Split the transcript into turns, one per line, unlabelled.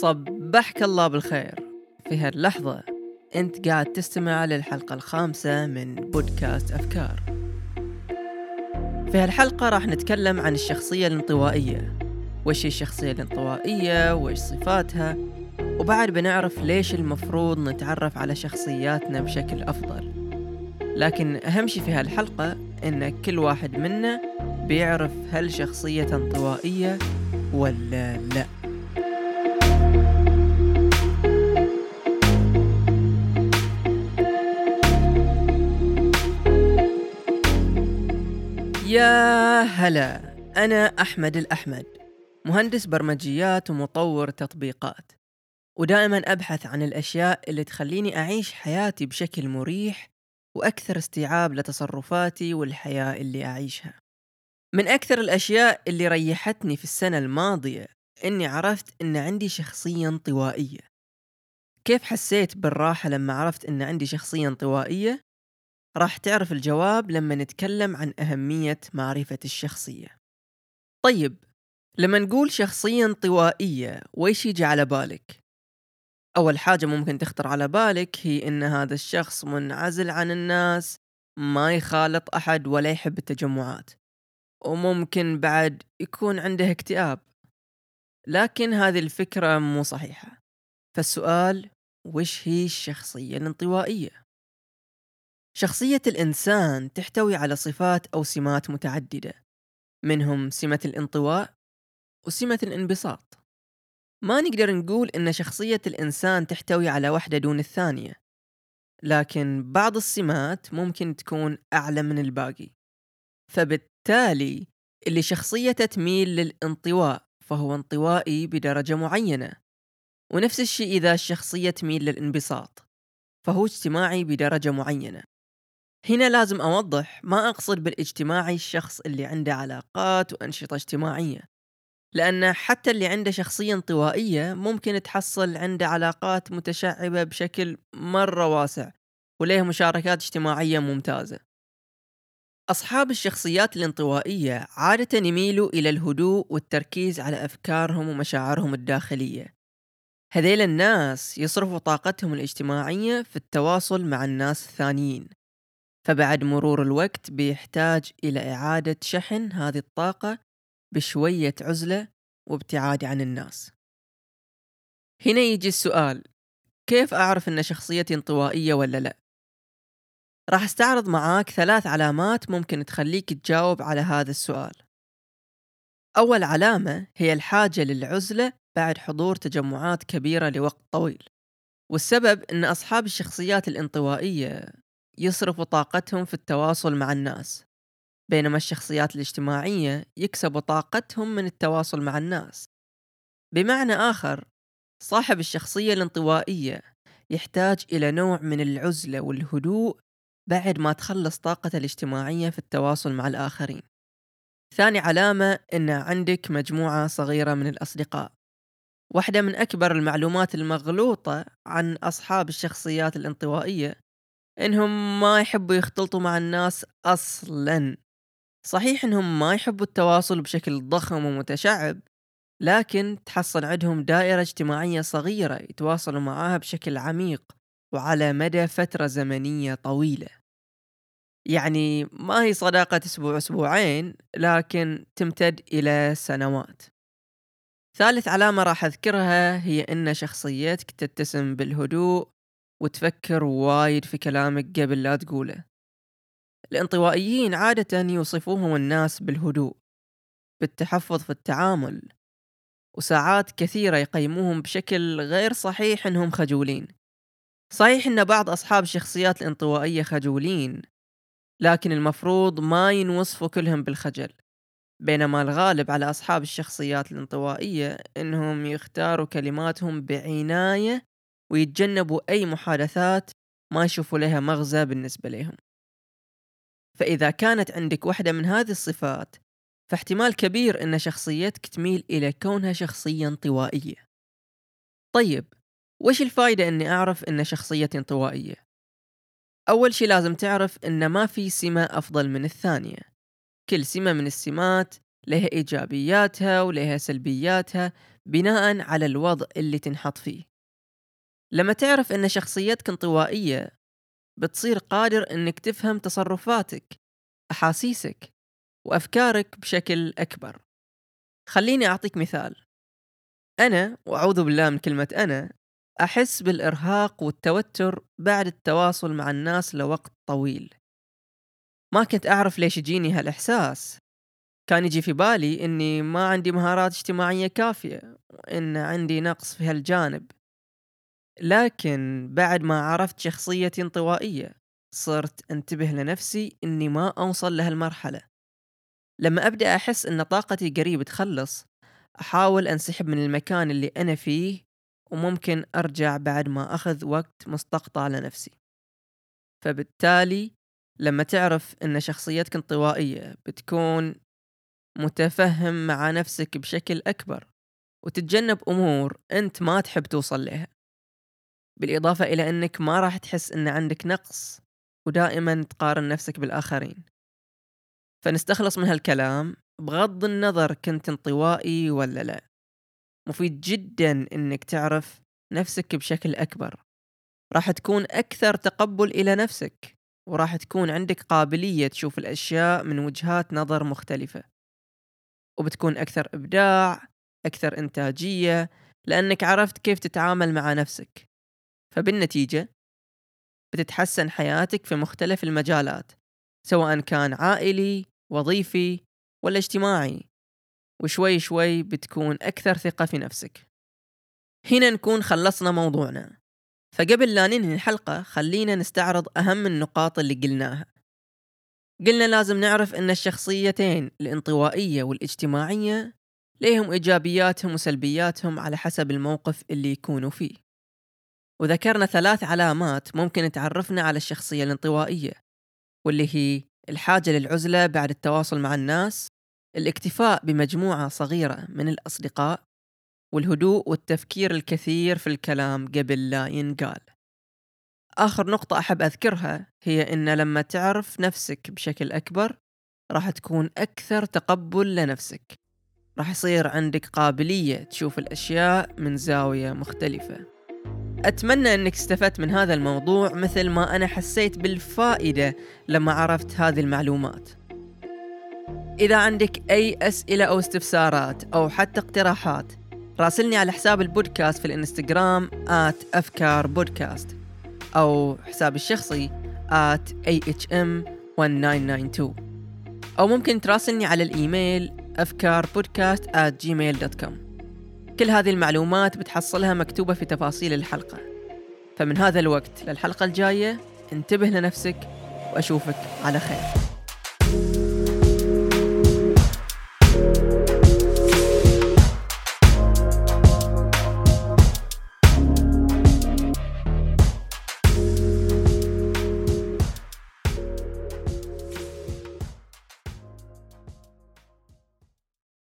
صبحك الله بالخير. في هاللحظة أنت قاعد تستمع للحلقة الخامسة من بودكاست أفكار. في هالحلقة راح نتكلم عن الشخصية الانطوائية. وش هي الشخصية الانطوائية؟ وش صفاتها؟ وبعد بنعرف ليش المفروض نتعرف على شخصياتنا بشكل أفضل. لكن أهم شي في هالحلقة إن كل واحد منا بيعرف هل شخصية انطوائية ولا لا. يا هلا أنا أحمد الأحمد مهندس برمجيات ومطور تطبيقات ودائما أبحث عن الأشياء اللي تخليني أعيش حياتي بشكل مريح وأكثر استيعاب لتصرفاتي والحياة اللي أعيشها من أكثر الأشياء اللي ريحتني في السنة الماضية إني عرفت إن عندي شخصية انطوائية كيف حسيت بالراحة لما عرفت إن عندي شخصية انطوائية؟ راح تعرف الجواب لما نتكلم عن أهمية معرفة الشخصية طيب لما نقول شخصية انطوائية ويش يجي على بالك؟ أول حاجة ممكن تخطر على بالك هي إن هذا الشخص منعزل عن الناس ما يخالط أحد ولا يحب التجمعات وممكن بعد يكون عنده اكتئاب لكن هذه الفكرة مو صحيحة فالسؤال وش هي الشخصية الانطوائية؟ شخصية الإنسان تحتوي على صفات أو سمات متعددة منهم سمة الانطواء وسمة الانبساط. ما نقدر نقول إن شخصية الإنسان تحتوي على واحدة دون الثانية لكن بعض السمات ممكن تكون أعلى من الباقي. فبالتالي اللي شخصيته تميل للانطواء فهو انطوائي بدرجة معينة ونفس الشيء إذا الشخصية تميل للانبساط فهو اجتماعي بدرجة معينة. هنا لازم أوضح ما أقصد بالاجتماعي الشخص اللي عنده علاقات وأنشطة اجتماعية لأن حتى اللي عنده شخصية انطوائية ممكن تحصل عنده علاقات متشعبة بشكل مرة واسع وليه مشاركات اجتماعية ممتازة. أصحاب الشخصيات الانطوائية عادة يميلوا إلى الهدوء والتركيز على أفكارهم ومشاعرهم الداخلية. هذيل الناس يصرفوا طاقتهم الاجتماعية في التواصل مع الناس الثانيين. فبعد مرور الوقت بيحتاج إلى إعادة شحن هذه الطاقة بشوية عزلة وابتعاد عن الناس هنا يجي السؤال كيف أعرف أن شخصيتي انطوائية ولا لا؟ راح أستعرض معاك ثلاث علامات ممكن تخليك تجاوب على هذا السؤال أول علامة هي الحاجة للعزلة بعد حضور تجمعات كبيرة لوقت طويل والسبب أن أصحاب الشخصيات الانطوائية يصرفوا طاقتهم في التواصل مع الناس بينما الشخصيات الاجتماعية يكسبوا طاقتهم من التواصل مع الناس. بمعنى آخر صاحب الشخصية الانطوائية يحتاج إلى نوع من العزلة والهدوء بعد ما تخلص طاقته الاجتماعية في التواصل مع الآخرين. ثاني علامة أن عندك مجموعة صغيرة من الأصدقاء. واحدة من أكبر المعلومات المغلوطة عن أصحاب الشخصيات الانطوائية إنهم ما يحبوا يختلطوا مع الناس أصلا. صحيح إنهم ما يحبوا التواصل بشكل ضخم ومتشعب لكن تحصل عندهم دائرة اجتماعية صغيرة يتواصلوا معاها بشكل عميق وعلى مدى فترة زمنية طويلة. يعني ما هي صداقة أسبوع أسبوعين لكن تمتد إلى سنوات. ثالث علامة راح أذكرها هي أن شخصيتك تتسم بالهدوء وتفكر وايد في كلامك قبل لا تقوله. الانطوائيين عادة يوصفوهم الناس بالهدوء بالتحفظ في التعامل وساعات كثيرة يقيموهم بشكل غير صحيح إنهم خجولين. صحيح إن بعض أصحاب الشخصيات الانطوائية خجولين لكن المفروض ما ينوصفوا كلهم بالخجل بينما الغالب على أصحاب الشخصيات الانطوائية إنهم يختاروا كلماتهم بعناية ويتجنبوا أي محادثات ما يشوفوا لها مغزى بالنسبة لهم. فإذا كانت عندك واحدة من هذه الصفات فاحتمال كبير أن شخصيتك تميل إلى كونها شخصية انطوائية طيب وش الفائدة أني أعرف أن شخصيتي انطوائية؟ أول شي لازم تعرف أن ما في سمة أفضل من الثانية. كل سمة من السمات لها إيجابياتها ولها سلبياتها بناء على الوضع اللي تنحط فيه. لما تعرف أن شخصيتك انطوائية بتصير قادر أنك تفهم تصرفاتك أحاسيسك وأفكارك بشكل أكبر. خليني أعطيك مثال. أنا وأعوذ بالله من كلمة أنا أحس بالإرهاق والتوتر بعد التواصل مع الناس لوقت طويل. ما كنت أعرف ليش يجيني هالإحساس. كان يجي في بالي إني ما عندي مهارات اجتماعية كافية وإن عندي نقص في هالجانب. لكن بعد ما عرفت شخصيتي انطوائية صرت انتبه لنفسي إني ما أوصل لهالمرحلة لما أبدأ أحس إن طاقتي قريب تخلص أحاول أنسحب من المكان اللي أنا فيه وممكن أرجع بعد ما أخذ وقت مستقطع لنفسي. فبالتالي لما تعرف أن شخصيتك انطوائية بتكون متفهم مع نفسك بشكل أكبر وتتجنب أمور أنت ما تحب توصل لها. بالإضافة إلى أنك ما راح تحس أن عندك نقص ودائما تقارن نفسك بالآخرين. فنستخلص من هالكلام. بغض النظر كنت انطوائي ولا لا مفيد جدا إنك تعرف نفسك بشكل أكبر. راح تكون أكثر تقبل إلى نفسك وراح تكون عندك قابلية تشوف الأشياء من وجهات نظر مختلفة. وبتكون أكثر إبداع أكثر إنتاجية لأنك عرفت كيف تتعامل مع نفسك. فبالنتيجة بتتحسن حياتك في مختلف المجالات سواء كان عائلي وظيفي ولا اجتماعي وشوي شوي بتكون أكثر ثقة في نفسك. هنا نكون خلصنا موضوعنا. فقبل لا ننهي الحلقة خلينا نستعرض أهم النقاط اللي قلناها. قلنا لازم نعرف أن الشخصيتين الانطوائية والاجتماعية ليهم إيجابياتهم وسلبياتهم على حسب الموقف اللي يكونوا فيه. وذكرنا ثلاث علامات ممكن تعرفنا على الشخصية الانطوائية واللي هي الحاجة للعزلة بعد التواصل مع الناس الاكتفاء بمجموعة صغيرة من الأصدقاء والهدوء والتفكير الكثير في الكلام قبل لا ينقال. آخر نقطة أحب أذكرها هي إن لما تعرف نفسك بشكل أكبر راح تكون أكثر تقبل لنفسك. راح يصير عندك قابلية تشوف الأشياء من زاوية مختلفة. أتمنى أنك استفدت من هذا الموضوع مثل ما أنا حسيت بالفائدة لما عرفت هذه المعلومات. إذا عندك أي أسئلة أو استفسارات أو حتى اقتراحات راسلني على حساب البودكاست في الإنستغرام آت أفكار بودكاست أو حسابي الشخصي آت AHM1992 أو ممكن تراسلني على الإيميل أفكار بودكاست at gmail.com كل هذه المعلومات بتحصلها مكتوبة في تفاصيل الحلقة. فمن هذا الوقت للحلقة الجاية انتبه لنفسك وأشوفك على خير.